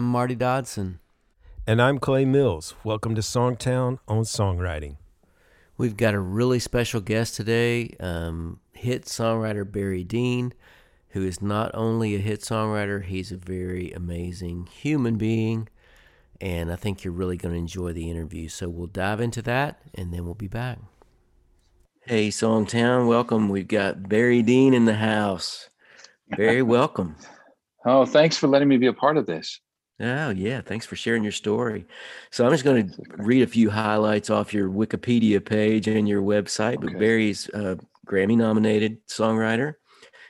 I'm Marty Dodson. And I'm Clay Mills. Welcome to Songtown on Songwriting. We've got a really special guest today, um, hit songwriter Barry Dean, who is not only a hit songwriter, he's a very amazing human being. And I think you're really going to enjoy the interview. So we'll dive into that and then we'll be back. Hey, Songtown, welcome. We've got Barry Dean in the house. Very welcome. oh, thanks for letting me be a part of this. Oh, yeah. Thanks for sharing your story. So I'm just going to read a few highlights off your Wikipedia page and your website. Okay. But Barry's a Grammy nominated songwriter.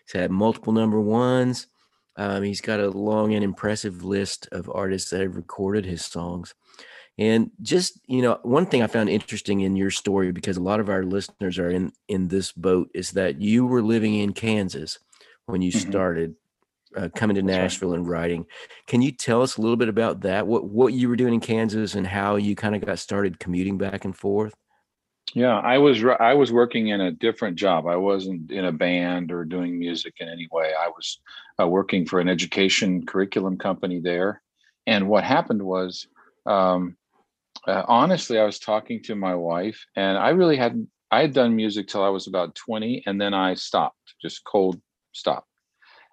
He's had multiple number ones. Um, he's got a long and impressive list of artists that have recorded his songs. And just, you know, one thing I found interesting in your story, because a lot of our listeners are in, in this boat, is that you were living in Kansas when you mm-hmm. started uh, coming to Nashville and writing. Can you tell us a little bit about that? What what you were doing in Kansas and how you kind of got started commuting back and forth? Yeah, I was I was working in a different job. I wasn't in a band or doing music in any way. I was uh, working for an education curriculum company there. And what happened was, um, uh, honestly, I was talking to my wife, and I really hadn't. I had done music till I was about twenty, and then I stopped, just cold stopped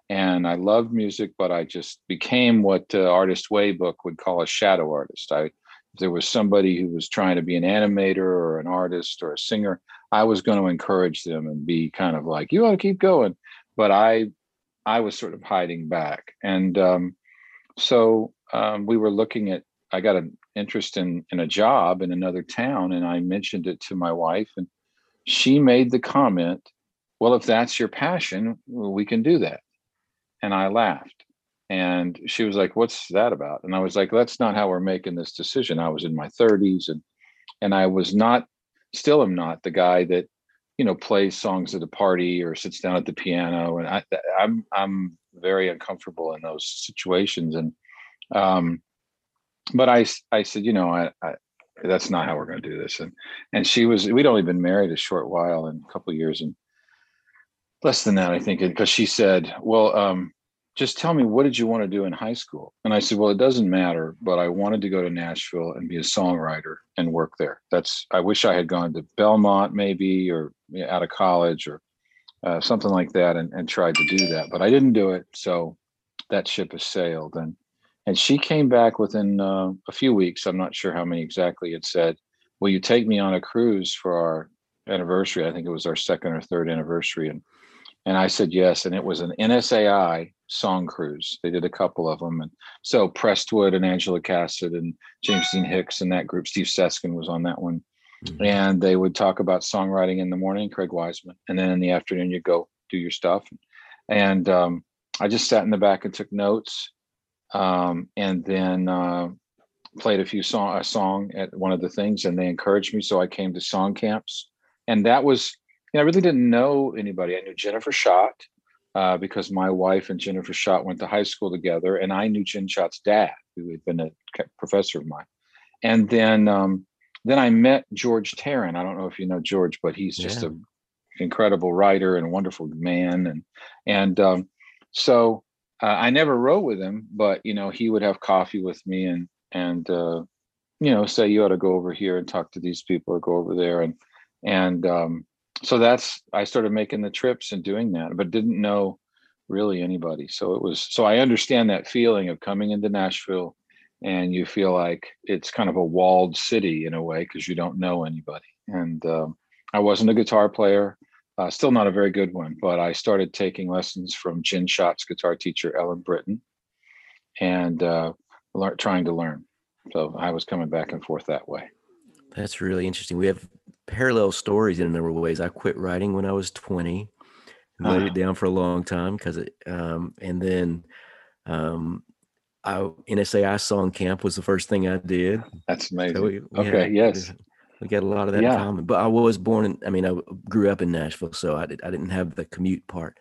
and I loved music, but I just became what uh, Artist Way book would call a shadow artist. I, if there was somebody who was trying to be an animator or an artist or a singer, I was going to encourage them and be kind of like, "You ought to keep going," but I, I was sort of hiding back, and um, so um, we were looking at. I got an interest in in a job in another town, and I mentioned it to my wife, and she made the comment, "Well, if that's your passion, we can do that." And I laughed. And she was like, "What's that about?" And I was like, "That's not how we're making this decision." I was in my 30s, and and I was not, still am not the guy that, you know, plays songs at a party or sits down at the piano. And I, I'm I'm very uncomfortable in those situations. And um, but I I said, you know, I, I that's not how we're going to do this. And and she was we'd only been married a short while and a couple years, and less than that, I think, because she said, "Well, um, just tell me what did you want to do in high school?" And I said, "Well, it doesn't matter, but I wanted to go to Nashville and be a songwriter and work there. That's I wish I had gone to Belmont maybe or out of college or uh, something like that and, and tried to do that, but I didn't do it. So that ship has sailed and." And she came back within uh, a few weeks. I'm not sure how many exactly. It said, "Will you take me on a cruise for our anniversary? I think it was our second or third anniversary." And and I said yes. And it was an NSAI song cruise. They did a couple of them. And so Prestwood and Angela Kaset and James Dean Hicks and that group, Steve Seskin was on that one. Mm-hmm. And they would talk about songwriting in the morning, Craig Wiseman. And then in the afternoon, you go do your stuff. And um, I just sat in the back and took notes. Um, and then uh, played a few song a song at one of the things and they encouraged me so i came to song camps and that was you know, I really didn't know anybody. I knew Jennifer Schott uh, because my wife and Jennifer Schott went to high school together, and I knew Jen Schott's dad, who had been a professor of mine. And then, um, then I met George Teren. I don't know if you know George, but he's just yeah. an incredible writer and a wonderful man. And and um, so uh, I never wrote with him, but you know, he would have coffee with me and and uh, you know say you ought to go over here and talk to these people or go over there and and um, so that's I started making the trips and doing that, but didn't know really anybody. So it was so I understand that feeling of coming into Nashville and you feel like it's kind of a walled city in a way because you don't know anybody. And um, I wasn't a guitar player, uh, still not a very good one, but I started taking lessons from Jen Schott's guitar teacher Ellen Britton, and uh, learn, trying to learn. So I was coming back and forth that way. That's really interesting. We have parallel stories in a number of ways. I quit writing when I was 20, uh-huh. laid it down for a long time because it, um, and then, um, I NSAI song camp was the first thing I did. That's amazing. So we, we okay. Had, yes. We got a lot of that yeah. in common, but I was born in, I mean, I grew up in Nashville, so I did, I didn't have the commute part.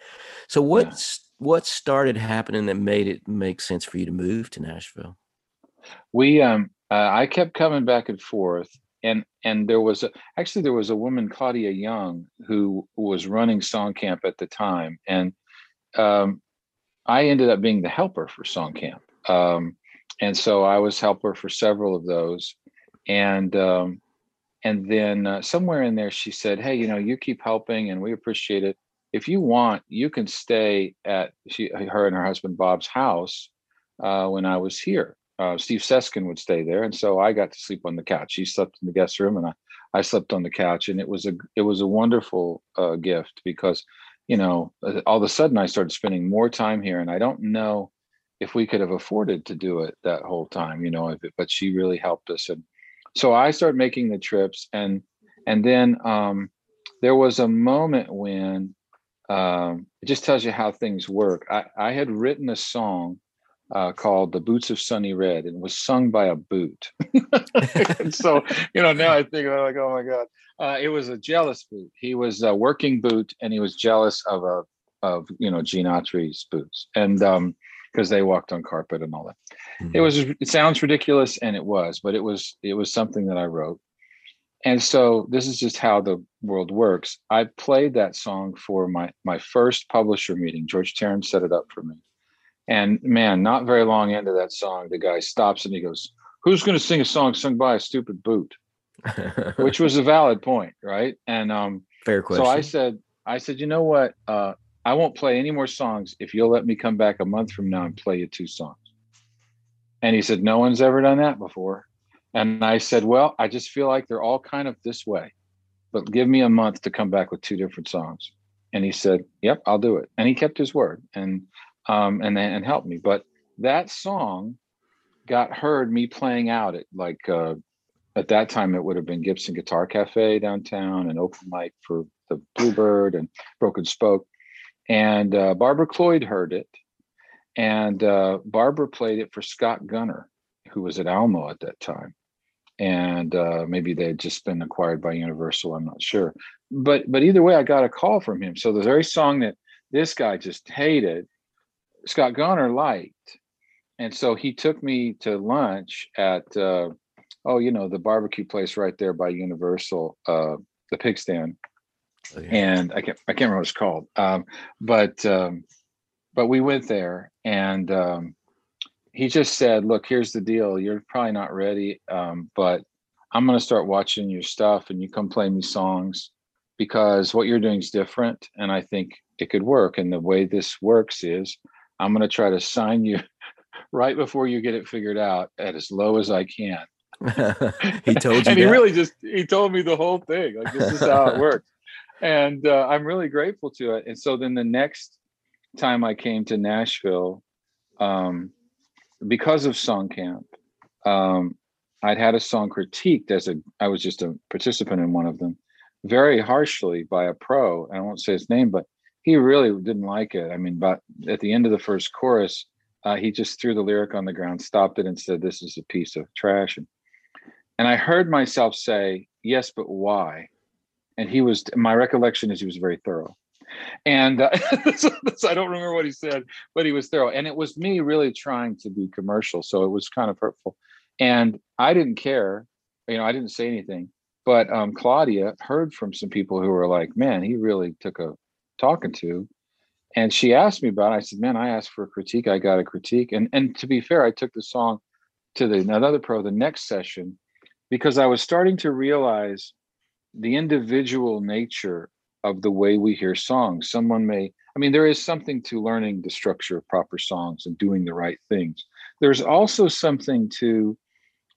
So what's, yeah. what started happening that made it make sense for you to move to Nashville? We, um, uh, I kept coming back and forth and and there was a, actually there was a woman claudia young who was running song camp at the time and um, i ended up being the helper for song camp um, and so I was helper for several of those, and um, and then uh, somewhere in there she said, "Hey, you know, you keep helping, and we appreciate it. If you want, you can stay at she, her and her husband Bob's house uh, when I was here." Uh, Steve Seskin would stay there, and so I got to sleep on the couch. He slept in the guest room, and I, I slept on the couch, and it was a it was a wonderful uh, gift because, you know, uh, all of a sudden I started spending more time here, and I don't know if we could have afforded to do it that whole time, you know, but she really helped us. And so I started making the trips and, and then um, there was a moment when um, it just tells you how things work. I, I had written a song uh, called "The Boots of Sunny Red" and was sung by a boot. so you know now I think I'm like, oh my god, uh, it was a jealous boot. He was a working boot, and he was jealous of a of you know Gene Autry's boots. And um, because they walked on carpet and all that. Mm-hmm. It was it sounds ridiculous and it was, but it was it was something that I wrote. And so this is just how the world works. I played that song for my my first publisher meeting. George Teren set it up for me. And man, not very long into that song, the guy stops and he goes, Who's gonna sing a song sung by a stupid boot? Which was a valid point, right? And um fair question. So I said, I said, you know what? Uh, I won't play any more songs if you'll let me come back a month from now and play you two songs. And he said, No one's ever done that before. And I said, Well, I just feel like they're all kind of this way, but give me a month to come back with two different songs. And he said, Yep, I'll do it. And he kept his word and um and and helped me. But that song got heard me playing out at like uh at that time it would have been Gibson Guitar Cafe downtown and open mic for the Bluebird and Broken Spoke and uh, Barbara Cloyd heard it, and uh, Barbara played it for Scott Gunner, who was at Almo at that time, and uh, maybe they had just been acquired by Universal. I'm not sure, but but either way, I got a call from him. So the very song that this guy just hated, Scott Gunner liked, and so he took me to lunch at uh, oh, you know, the barbecue place right there by Universal, uh, the Pig Stand Oh, yeah. and I can't I can't remember what it's called. Um, but um, but we went there, and um, he just said, "Look, here's the deal. You're probably not ready, um, but I'm going to start watching your stuff, and you come play me songs because what you're doing is different, and I think it could work. And the way this works is, I'm going to try to sign you." right before you get it figured out at as low as I can. he told you, and he really just he told me the whole thing. Like this is how it works and uh, I'm really grateful to it. And so then the next time I came to Nashville, um, because of Song Camp, um, I'd had a song critiqued as a I was just a participant in one of them, very harshly by a pro. I won't say his name, but he really didn't like it. I mean, but at the end of the first chorus, uh, he just threw the lyric on the ground, stopped it, and said, "This is a piece of trash." And, and I heard myself say, "Yes, but why?" and he was my recollection is he was very thorough and uh, so, i don't remember what he said but he was thorough and it was me really trying to be commercial so it was kind of hurtful and i didn't care you know i didn't say anything but um, claudia heard from some people who were like man he really took a talking to and she asked me about it i said man i asked for a critique i got a critique and and to be fair i took the song to the another pro the next session because i was starting to realize the individual nature of the way we hear songs. Someone may, I mean, there is something to learning the structure of proper songs and doing the right things. There's also something to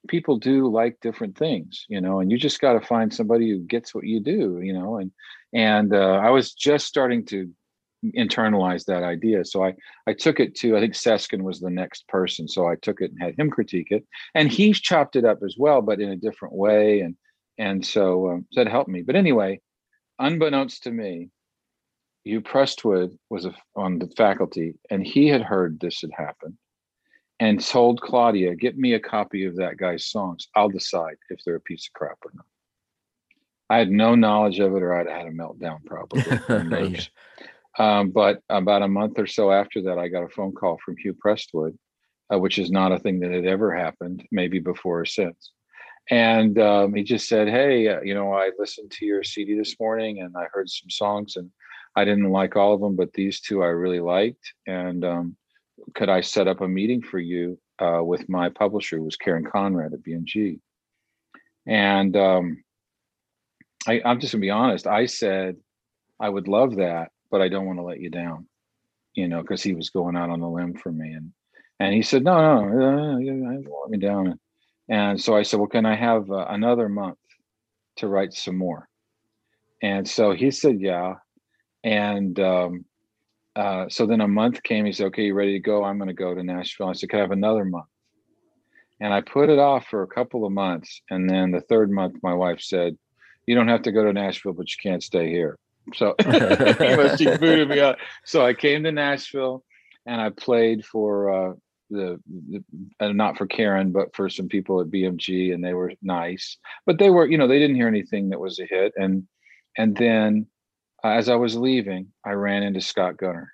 people do like different things, you know, and you just got to find somebody who gets what you do, you know, and and uh, I was just starting to internalize that idea. So I I took it to I think Seskin was the next person, so I took it and had him critique it, and he chopped it up as well, but in a different way and and so um, that helped me. But anyway, unbeknownst to me, Hugh Prestwood was a, on the faculty, and he had heard this had happened, and told Claudia, "Get me a copy of that guy's songs. I'll decide if they're a piece of crap or not." I had no knowledge of it, or I'd had a meltdown probably. yeah. um, but about a month or so after that, I got a phone call from Hugh Prestwood, uh, which is not a thing that had ever happened, maybe before or since and um, he just said, "Hey, uh, you know, I listened to your CD this morning, and I heard some songs, and I didn't like all of them, but these two I really liked. And um, could I set up a meeting for you uh, with my publisher, who was Karen Conrad at BMG. And um, I, I'm just gonna be honest. I said I would love that, but I don't want to let you down, you know, because he was going out on a limb for me. And and he said, no, no, no, you don't let me down. And so I said, well, can I have uh, another month to write some more? And so he said, yeah. And um, uh, so then a month came. He said, okay, you ready to go? I'm going to go to Nashville. I said, can I have another month? And I put it off for a couple of months. And then the third month, my wife said, you don't have to go to Nashville, but you can't stay here. So she booted me out. So I came to Nashville and I played for uh, the, the uh, not for Karen, but for some people at BMG, and they were nice. But they were, you know, they didn't hear anything that was a hit. And and then as I was leaving, I ran into Scott Gunner,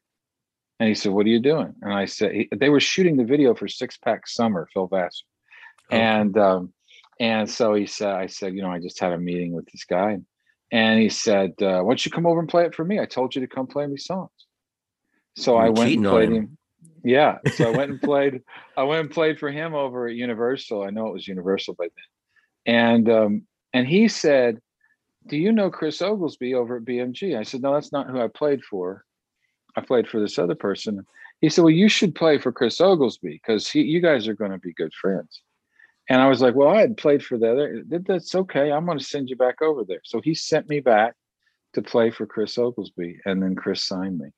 and he said, "What are you doing?" And I said, he, "They were shooting the video for Six Pack Summer, Phil Vassar." Okay. And um, and so he said, "I said, you know, I just had a meeting with this guy." And he said, uh, "Why don't you come over and play it for me? I told you to come play me songs." So You're I went and played him. him. Yeah. So I went and played. I went and played for him over at Universal. I know it was Universal by then. And um, and he said, "Do you know Chris Oglesby over at BMG?" I said, "No, that's not who I played for. I played for this other person." He said, "Well, you should play for Chris Oglesby because you guys are going to be good friends." And I was like, "Well, I had played for the other. That's okay. I'm going to send you back over there." So he sent me back to play for Chris Oglesby, and then Chris signed me.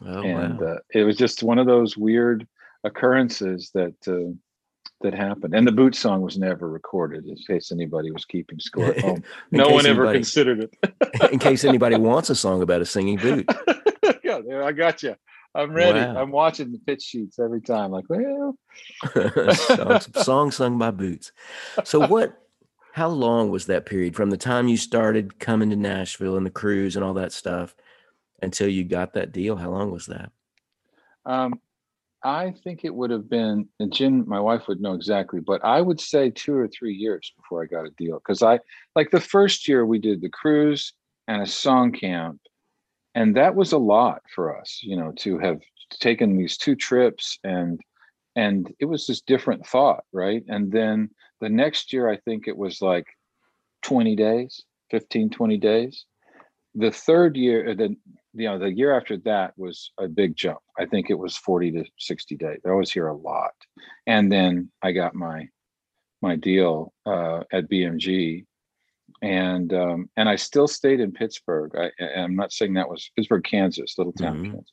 Oh, and wow. uh, it was just one of those weird occurrences that uh, that happened. And the boot song was never recorded, in case anybody was keeping score at home. no one ever anybody, considered it. in case anybody wants a song about a singing boot. yeah, I got you. I'm ready. Wow. I'm watching the pitch sheets every time. Like, well, song sung by boots. So what? How long was that period from the time you started coming to Nashville and the cruise and all that stuff until you got that deal? How long was that? Um, I think it would have been, and Jen, my wife would know exactly, but I would say two or three years before I got a deal. Because I, like the first year we did the cruise and a song camp, and that was a lot for us, you know, to have taken these two trips and and it was this different thought, right? And then the next year, I think it was like 20 days, 15, 20 days. The third year, the you know, the year after that was a big jump. I think it was 40 to 60 days. I was here a lot. And then I got my my deal uh, at BMG and um, and I still stayed in Pittsburgh. I, am not saying that was Pittsburgh, Kansas, little town, mm-hmm. Kansas.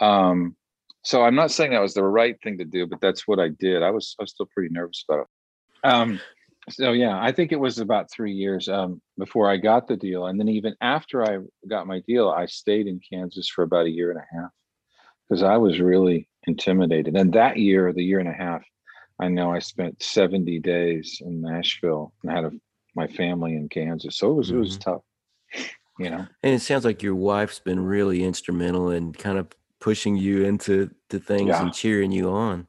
Um, so I'm not saying that was the right thing to do, but that's what I did. I was I was still pretty nervous about it. Um, so yeah, I think it was about three years um, before I got the deal, and then even after I got my deal, I stayed in Kansas for about a year and a half because I was really intimidated. And that year, the year and a half, I know I spent 70 days in Nashville and had a, my family in Kansas, so it was mm-hmm. it was mm-hmm. tough, you know. And it sounds like your wife's been really instrumental in kind of pushing you into the things yeah. and cheering you on.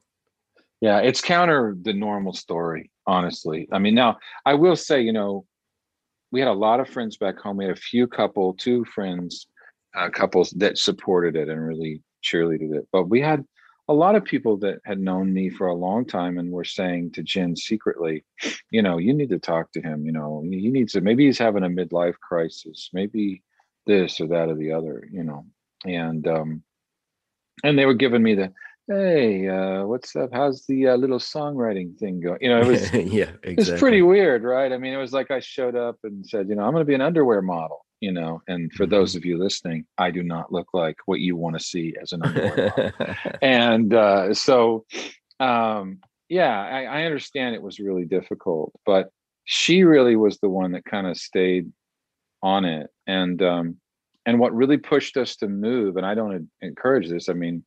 Yeah, it's counter the normal story honestly. I mean, now I will say, you know, we had a lot of friends back home. We had a few couple, two friends, uh, couples that supported it and really cheerleaded it. But we had a lot of people that had known me for a long time and were saying to Jen secretly, you know, you need to talk to him. You know, he needs to, maybe he's having a midlife crisis, maybe this or that or the other, you know. And, um, and they were giving me the, hey uh, what's up how's the uh, little songwriting thing going you know it was yeah exactly. it's pretty weird right i mean it was like i showed up and said you know i'm going to be an underwear model you know and for mm-hmm. those of you listening i do not look like what you want to see as an underwear model and uh, so um, yeah I, I understand it was really difficult but she really was the one that kind of stayed on it and um, and what really pushed us to move and i don't encourage this i mean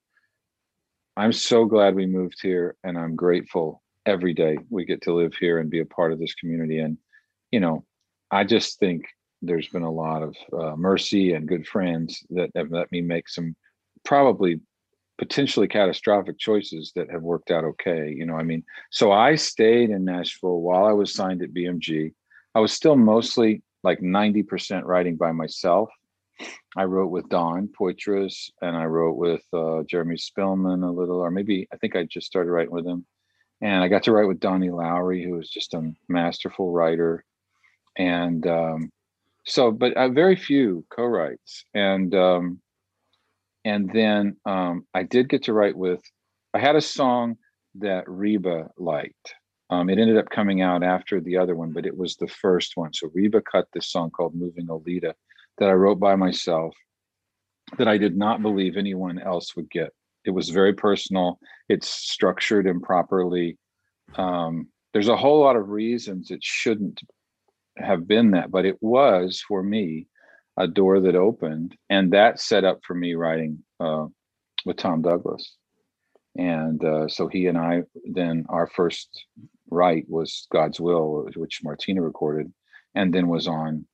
I'm so glad we moved here and I'm grateful every day we get to live here and be a part of this community. And, you know, I just think there's been a lot of uh, mercy and good friends that have let me make some probably potentially catastrophic choices that have worked out okay. You know, I mean, so I stayed in Nashville while I was signed at BMG. I was still mostly like 90% writing by myself I wrote with Don Poythress and I wrote with uh, Jeremy Spillman a little, or maybe I think I just started writing with him. and I got to write with Donny Lowery, who was just a masterful writer, and um, so, but uh, very few co-writes, and um, and then um, I did get to write with. I had a song that Reba liked. Um, it ended up coming out after the other one, but it was the first one. So Reba cut this song called "Moving Oleta" that I wrote by myself, that I did not believe anyone else would get. It was very personal. It's structured improperly. Um, there's a whole lot of reasons it shouldn't have been that, but it was for me a door that opened, and that set up for me writing uh, with Tom Douglas. And uh, so he and I then our first write was God's Will, which Martina recorded, and then was on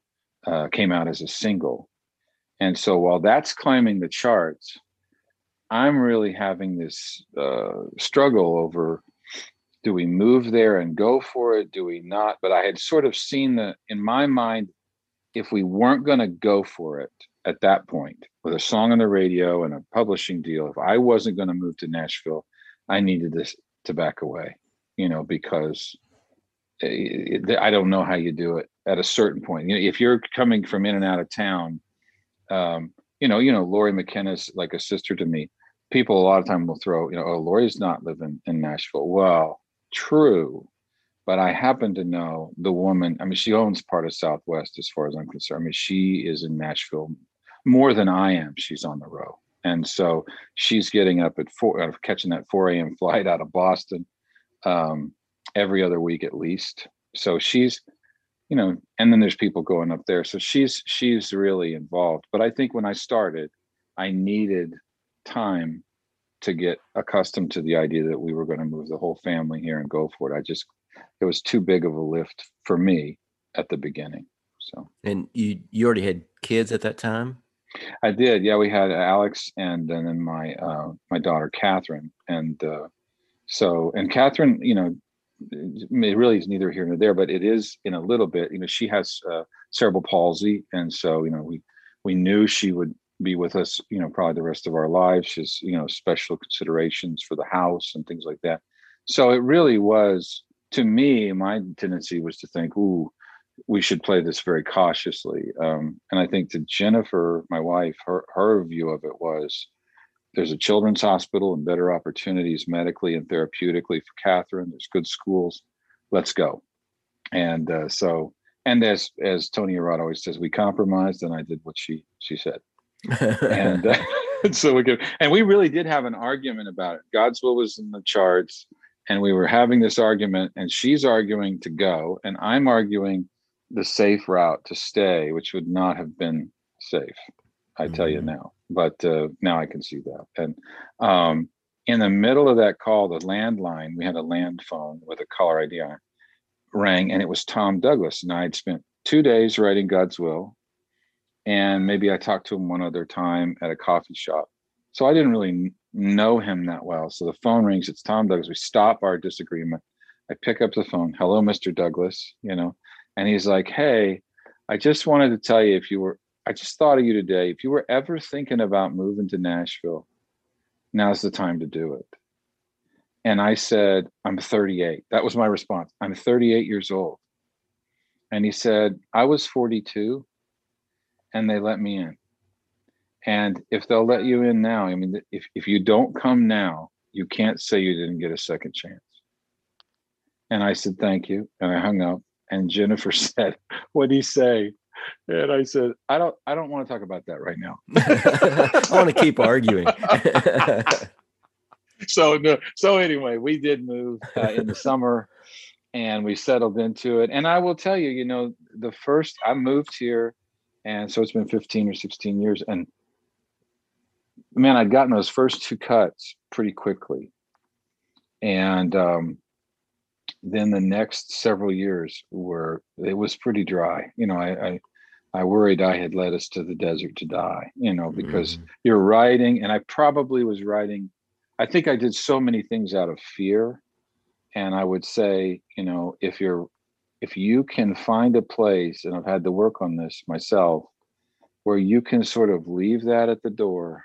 uh, came out as a single. And so while that's climbing the charts, I'm really having this uh, struggle over do we move there and go for it? Do we not? But I had sort of seen the, in my mind, if we weren't going to go for it at that point with a song on the radio and a publishing deal, if I wasn't going to move to Nashville, I needed this to back away, you know, because I don't know how you do it at a certain point. You know, if you're coming from in and out of town, um, you know, you know, Lori McKenna's like a sister to me people a lot of time will throw, you know, oh, Lori's not living in Nashville. Well, true, but I happen to know the woman. I mean, she owns part of Southwest, as far as I'm concerned. I mean, she is in Nashville more than I am. She's on the road, and so she's getting up at four, uh, catching that 4 a.m. flight out of Boston um, every other week at least. So she's, you know, and then there's people going up there. So she's she's really involved. But I think when I started, I needed time to get accustomed to the idea that we were going to move the whole family here and go for it. I just it was too big of a lift for me at the beginning. So and you you already had kids at that time? I did. Yeah, we had Alex and, and then my uh, my daughter Catherine, and uh, so and Catherine, you know, it really is neither here nor there, but it is in a little bit. You know, she has uh, cerebral palsy, and so you know we we knew she would be with us, you know, probably the rest of our lives. She's, you know, special considerations for the house and things like that. So it really was, to me, my tendency was to think, ooh, we should play this very cautiously. Um, and I think to Jennifer, my wife, her her view of it was there's a children's hospital and better opportunities medically and therapeutically for Catherine. There's good schools. Let's go. And uh, so, and as as Tony Arata always says, we compromised, and I did what she she said and uh, so we could, and we really did have an argument about it. God's will was in the charts, and we were having this argument, and she's arguing to go, and I'm arguing the safe route to stay, which would not have been safe. I tell mm-hmm. you now, but uh, now I can see that. And um, in the middle of that call, the landline, we had a land phone with a caller ID on it, rang, and it was Tom Douglas, and I had spent two days writing God's will and maybe I talked to him one other time at a coffee shop. So I didn't really know him that well. So the phone rings. It's Tom Douglas. We stop our disagreement. I pick up the phone. Hello, Mr. Douglas. You know, and he's like, "Hey, I just wanted to tell you if you were. I just thought of you today. If you were ever thinking about moving to Nashville, now's the time to do it." And I said, "I'm 38." That was my response. I'm 38 years old. And he said, "I was 42." and they let me in. And if they'll let you in now, I mean, if, if you don't come now, you can't say you didn't get a second chance. And I said, thank you. And I hung up. And Jennifer said, what do you say? And I said, I don't, I don't want to talk about that right now. I want to keep arguing. so no, so anyway, we did move uh, in the summer and we settled into it. And I will tell you, you know, the first I moved here and so it's been 15 or 16 years and man i'd gotten those first two cuts pretty quickly and um, then the next several years were it was pretty dry you know I, I i worried i had led us to the desert to die you know because mm. you're writing and i probably was writing i think i did so many things out of fear and i would say you know if you're if you can find a place, and I've had to work on this myself, where you can sort of leave that at the door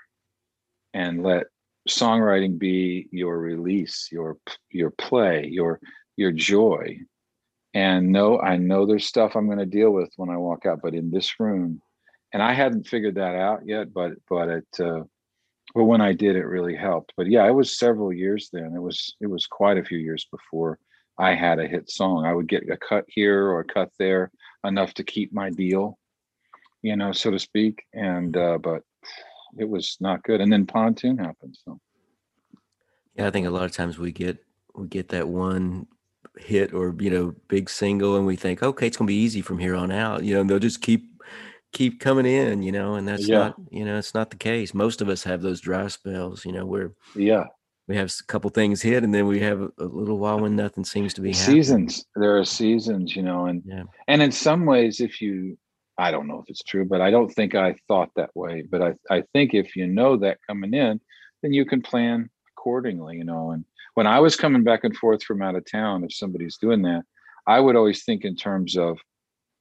and let songwriting be your release, your your play, your your joy. And no, I know there's stuff I'm going to deal with when I walk out, but in this room, and I hadn't figured that out yet, but but it uh, but when I did, it really helped. But yeah, it was several years then. It was it was quite a few years before I had a hit song. I would get a cut here or a cut there, enough to keep my deal, you know, so to speak. And uh, but it was not good. And then pontoon happened. So yeah, I think a lot of times we get we get that one hit or you know big single, and we think, okay, it's gonna be easy from here on out. You know, they'll just keep keep coming in, you know, and that's yeah. not, you know, it's not the case. Most of us have those dry spells, you know, where yeah, we have a couple things hit and then we have a, little while when nothing seems to be seasons. Happening. There are seasons, you know, and yeah. and in some ways, if you I don't know if it's true, but I don't think I thought that way. But I, I think if you know that coming in, then you can plan accordingly, you know. And when I was coming back and forth from out of town, if somebody's doing that, I would always think in terms of,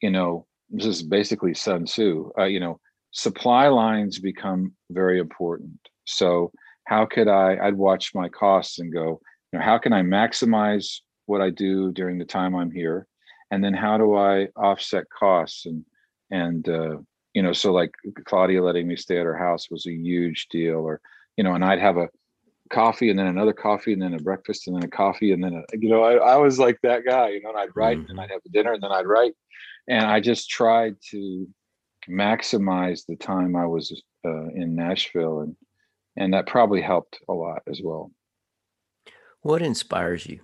you know, this is basically Sun Tzu. Uh, you know, supply lines become very important. So how could I? I'd watch my costs and go, you know, how can I maximize what I do during the time I'm here, and then how do I offset costs and and uh, you know, so like Claudia letting me stay at her house was a huge deal, or you know, and I'd have a coffee and then another coffee and then a breakfast and then a coffee and then a, you know I, I was like that guy you know and I'd write mm-hmm. and I'd have a dinner and then I'd write and I just tried to maximize the time I was uh, in Nashville, and and that probably helped a lot as well. What inspires you?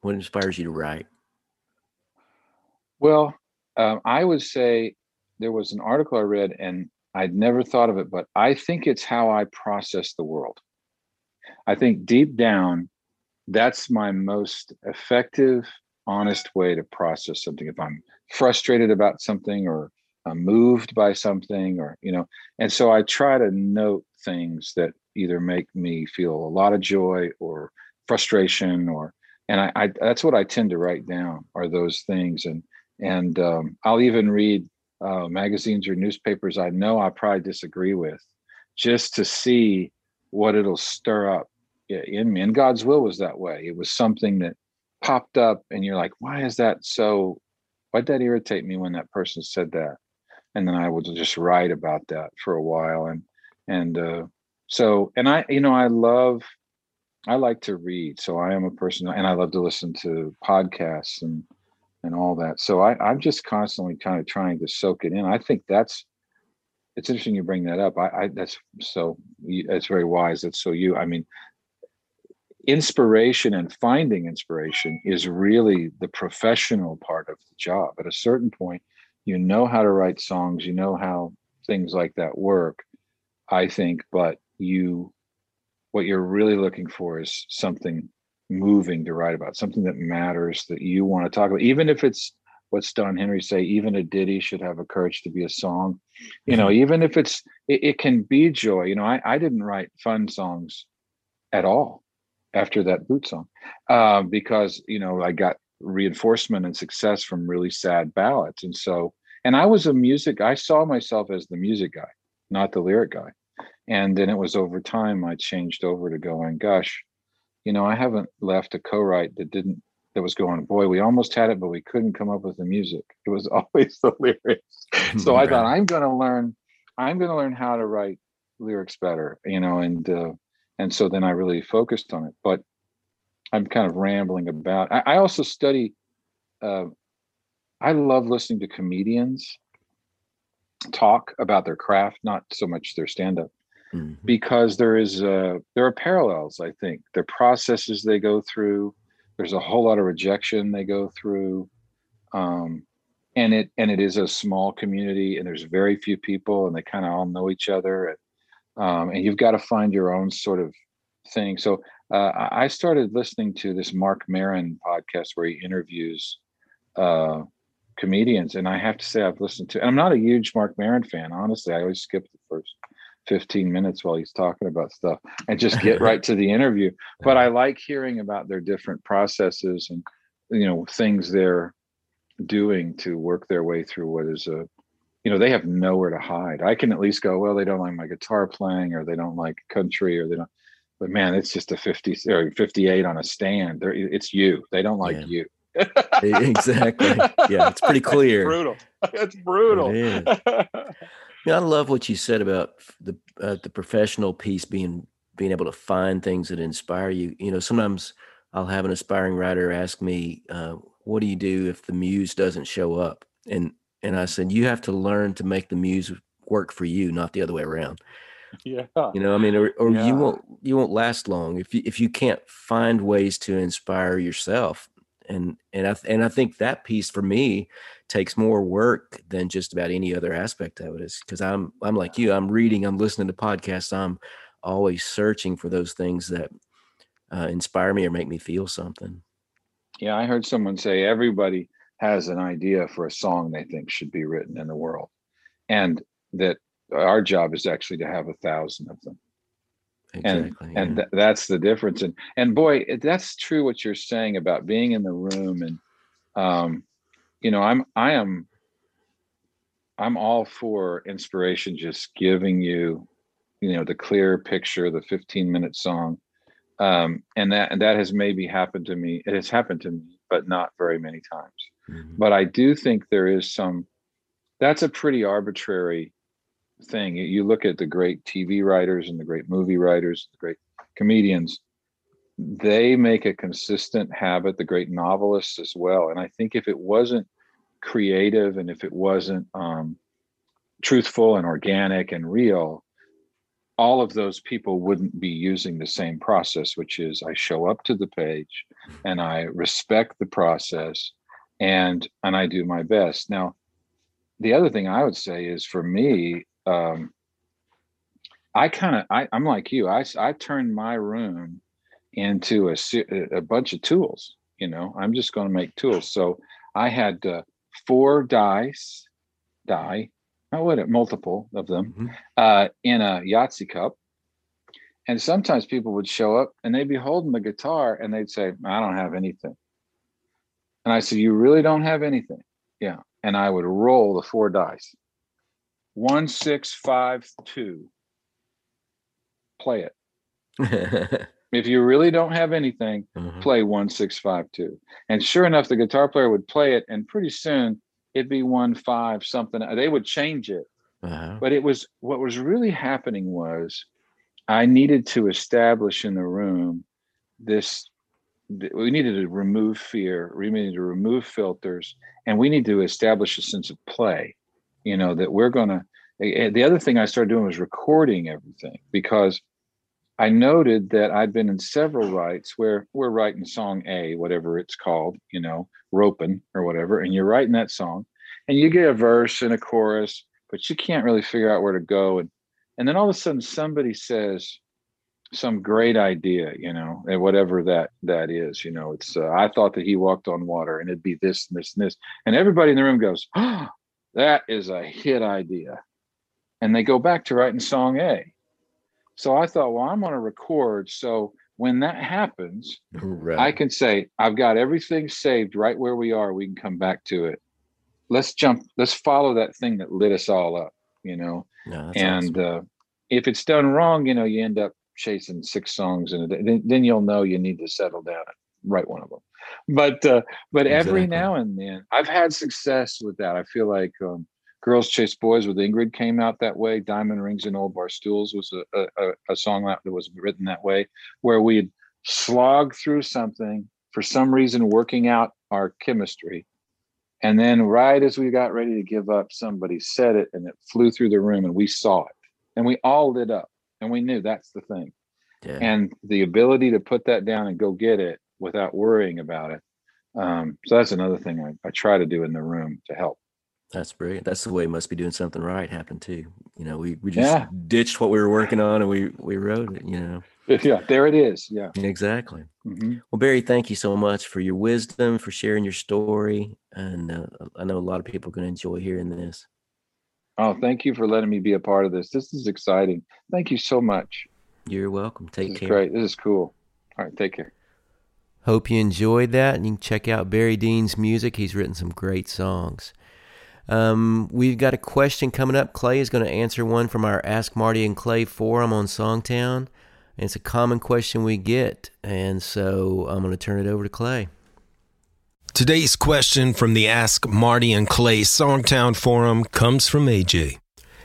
What inspires you to write? Well, um, I would say there was an article I read, and I'd never thought of it, but I think it's how I process the world. I think deep down, that's my most effective, honest way to process something. If I'm frustrated about something or I'm moved by something or you know and so i try to note things that either make me feel a lot of joy or frustration or and i, I that's what i tend to write down are those things and and um, i'll even read uh, magazines or newspapers i know i probably disagree with just to see what it'll stir up in me and god's will was that way. It was something that popped up and you're like why is that so why'd that irritate me when that person said that? And then i would just write about that for a while and and uh, so and i you know i love i like to read so i am a person and i love to listen to podcasts and and all that. So i i'm just constantly kind of trying to soak it in. I think that's it's interesting you bring that up. I, I that's so that's very wise. That's so you i mean inspiration and finding inspiration is really the professional part of the job. At a certain point, you know how to write songs, you know how things like that work, I think, but you what you're really looking for is something moving to write about, something that matters that you want to talk about, even if it's what's Don Henry say, even a ditty should have a courage to be a song. You know, mm-hmm. even if it's it, it can be joy. You know, I, I didn't write fun songs at all after that boot song uh, because you know I got reinforcement and success from really sad ballads, and so and I was a music. I saw myself as the music guy, not the lyric guy, and then it was over time I changed over to going, gosh, you know I haven't left a co-write that didn't that was going, boy, we almost had it, but we couldn't come up with the music. It was always the lyrics. so right. I thought I'm going to learn. I'm going to learn how to write lyrics better, you know, and uh, and so then I really focused on it. But I'm kind of rambling about. I, I also study. Uh, I love listening to comedians talk about their craft, not so much their stand-up, mm-hmm. because there is uh, there are parallels. I think the processes they go through. There's a whole lot of rejection they go through, um, and it and it is a small community, and there's very few people, and they kind of all know each other. And um, and you've got to find your own sort of thing. So uh, I started listening to this Marc Maron podcast where he interviews uh, comedians, and I have to say I've listened to. I'm not a huge Marc Maron fan, honestly. I always skip the first 15 minutes while he's talking about stuff and just get right to the interview. But I like hearing about their different processes and you know things they're doing to work their way through what is a you know they have nowhere to hide i can at least go well they don't like my guitar playing or they don't like country or they don't but man, it's just a 50 or 58 on a stand. They're, it's you. They don't like yeah. you. exactly. Yeah, it's pretty clear. It's brutal. It's brutal. It yeah, I love what you said about the uh, the professional piece being being able to find things that inspire you. You know, sometimes I'll have an aspiring writer ask me, uh, "What do you do if the muse doesn't show up?" And and I said, "You have to learn to make the muse work for you, not the other way around." Yeah. You know, I mean, or, or yeah. you won't you won't last long if you if you can't find ways to inspire yourself. And and I and I think that piece for me takes more work than just about any other aspect of it is because I'm I'm like you, I'm reading, I'm listening to podcasts, I'm always searching for those things that uh, inspire me or make me feel something. Yeah, I heard someone say everybody has an idea for a song they think should be written in the world, and that our job is actually to have a thousand of them. Exactly, and yeah. and th- that's the difference. And and boy that's true what you're saying about being in the room and um you know i'm i am i'm all for inspiration just giving you you know the clear picture the 15 minute song. Um and that and that has maybe happened to me it has happened to me but not very many times mm-hmm. but i do think there is some that's a pretty arbitrary thing. You look at the great TV writers and the great movie writers, the great comedians, they make a consistent habit, the great novelists as well. And I think if it wasn't creative and if it wasn't um, truthful and organic and real, all of those people wouldn't be using the same process, which is I show up to the page and I respect the process and and I do my best. Now, the other thing I would say is for me, um, I kind of I'm like you. I I turned my room into a a bunch of tools. You know, I'm just going to make tools. So I had uh, four dice, die, not what it multiple of them, mm-hmm. uh, in a Yahtzee cup. And sometimes people would show up and they'd be holding the guitar and they'd say, I don't have anything. And I said, You really don't have anything? Yeah. And I would roll the four dice. 1652. Play it. if you really don't have anything, mm-hmm. play 1652. And sure enough, the guitar player would play it, and pretty soon it'd be one five something. They would change it. Uh-huh. But it was what was really happening was I needed to establish in the room this we needed to remove fear, we needed to remove filters, and we need to establish a sense of play you know that we're going to the other thing i started doing was recording everything because i noted that i'd been in several writes where we're writing song a whatever it's called you know roping or whatever and you're writing that song and you get a verse and a chorus but you can't really figure out where to go and and then all of a sudden somebody says some great idea you know and whatever that that is you know it's uh, i thought that he walked on water and it'd be this and this and this and everybody in the room goes oh that is a hit idea. And they go back to writing song A. So I thought, well, I'm going to record. So when that happens, right. I can say, I've got everything saved right where we are. We can come back to it. Let's jump, let's follow that thing that lit us all up, you know? No, and awesome. uh, if it's done wrong, you know, you end up chasing six songs and then, then you'll know you need to settle down and write one of them but uh, but exactly. every now and then I've had success with that. I feel like um, Girls Chase Boys with Ingrid came out that way. Diamond Rings and Old Bar Stools was a, a, a song that was written that way, where we'd slog through something for some reason, working out our chemistry. And then, right as we got ready to give up, somebody said it and it flew through the room and we saw it and we all lit up and we knew that's the thing. Yeah. And the ability to put that down and go get it without worrying about it. Um, so that's another thing I, I try to do in the room to help. That's brilliant. That's the way it must be doing something right happened too. You know, we, we just yeah. ditched what we were working on and we we wrote it, you know. Yeah, there it is. Yeah. Exactly. Mm-hmm. Well, Barry, thank you so much for your wisdom, for sharing your story. And uh, I know a lot of people are going to enjoy hearing this. Oh, thank you for letting me be a part of this. This is exciting. Thank you so much. You're welcome. Take this care. Great. This is cool. All right. Take care. Hope you enjoyed that. And you can check out Barry Dean's music. He's written some great songs. Um, we've got a question coming up. Clay is going to answer one from our Ask Marty and Clay forum on Songtown. And it's a common question we get. And so I'm going to turn it over to Clay. Today's question from the Ask Marty and Clay Songtown Forum comes from AJ.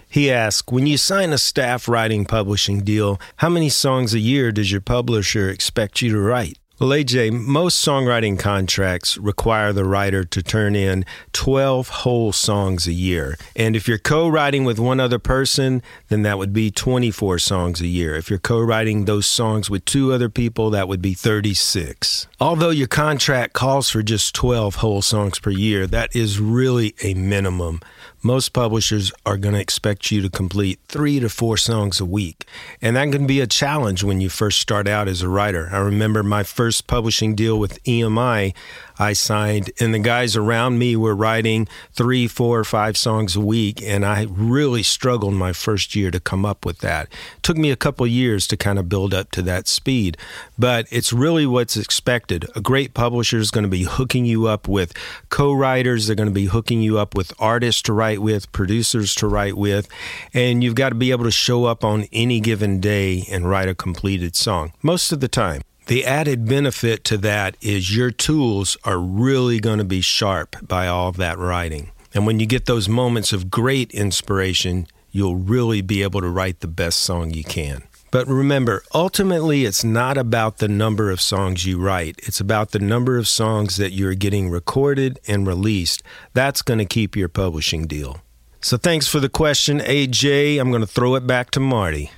He asks When you sign a staff writing publishing deal, how many songs a year does your publisher expect you to write? Well, AJ, most songwriting contracts require the writer to turn in 12 whole songs a year. And if you're co writing with one other person, then that would be 24 songs a year. If you're co writing those songs with two other people, that would be 36. Although your contract calls for just 12 whole songs per year, that is really a minimum most publishers are going to expect you to complete three to four songs a week. And that can be a challenge when you first start out as a writer. I remember my first publishing deal with EMI. I signed, and the guys around me were writing three, four, or five songs a week, and I really struggled my first year to come up with that. It took me a couple years to kind of build up to that speed, but it's really what's expected. A great publisher is going to be hooking you up with co-writers. They're going to be hooking you up with artists to write with, producers to write with, and you've got to be able to show up on any given day and write a completed song most of the time. The added benefit to that is your tools are really going to be sharp by all of that writing. And when you get those moments of great inspiration, you'll really be able to write the best song you can. But remember, ultimately, it's not about the number of songs you write. It's about the number of songs that you're getting recorded and released. That's going to keep your publishing deal. So thanks for the question, AJ. I'm going to throw it back to Marty.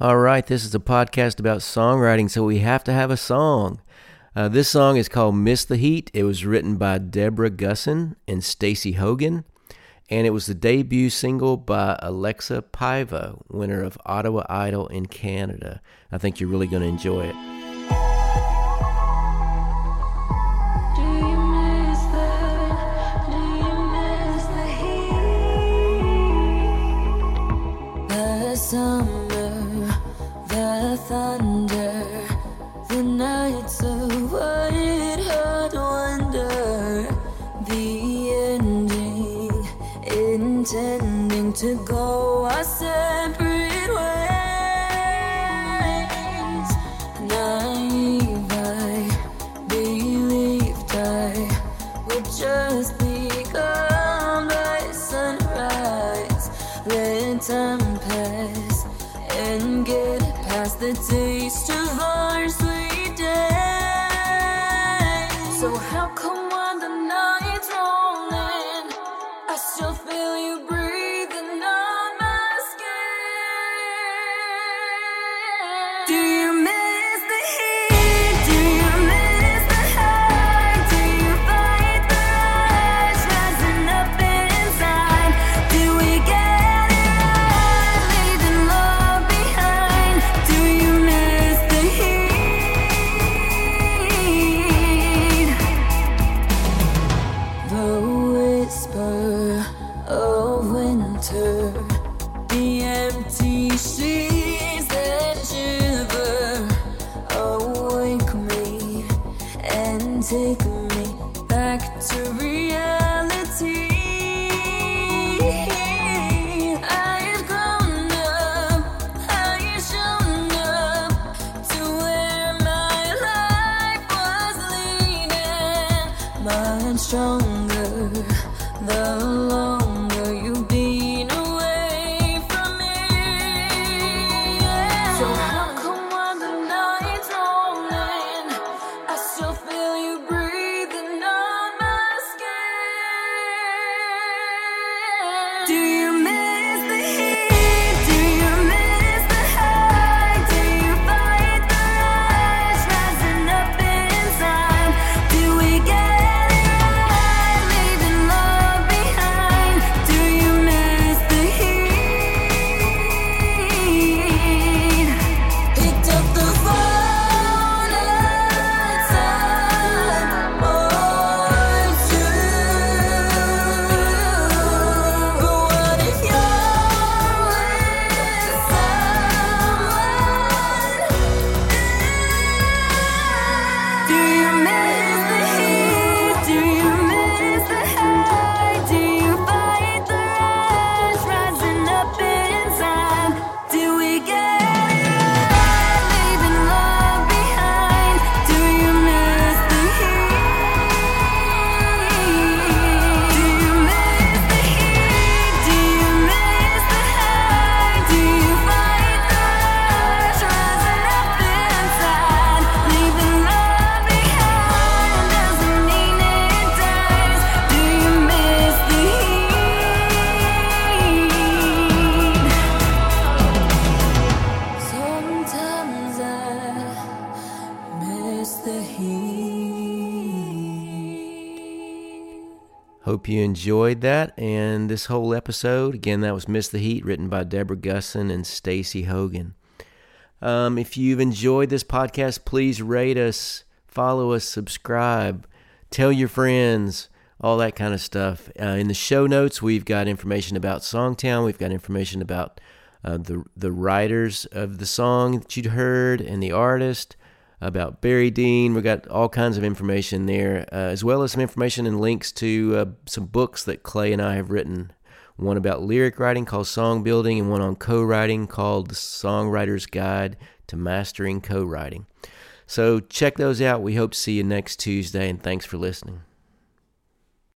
All right, this is a podcast about songwriting, so we have to have a song. Uh, this song is called Miss the Heat. It was written by Deborah Gusson and Stacy Hogan, and it was the debut single by Alexa Paiva, winner of Ottawa Idol in Canada. I think you're really going to enjoy it. To go our separate Hope you enjoyed that and this whole episode. Again, that was Miss the Heat, written by Deborah Gusson and Stacy Hogan. Um, if you've enjoyed this podcast, please rate us, follow us, subscribe, tell your friends, all that kind of stuff. Uh, in the show notes, we've got information about Songtown. We've got information about uh, the the writers of the song that you'd heard and the artist about Barry Dean. We got all kinds of information there, uh, as well as some information and links to uh, some books that Clay and I have written. One about lyric writing called Song Building, and one on co writing called The Songwriter's Guide to Mastering Co Writing. So check those out. We hope to see you next Tuesday, and thanks for listening.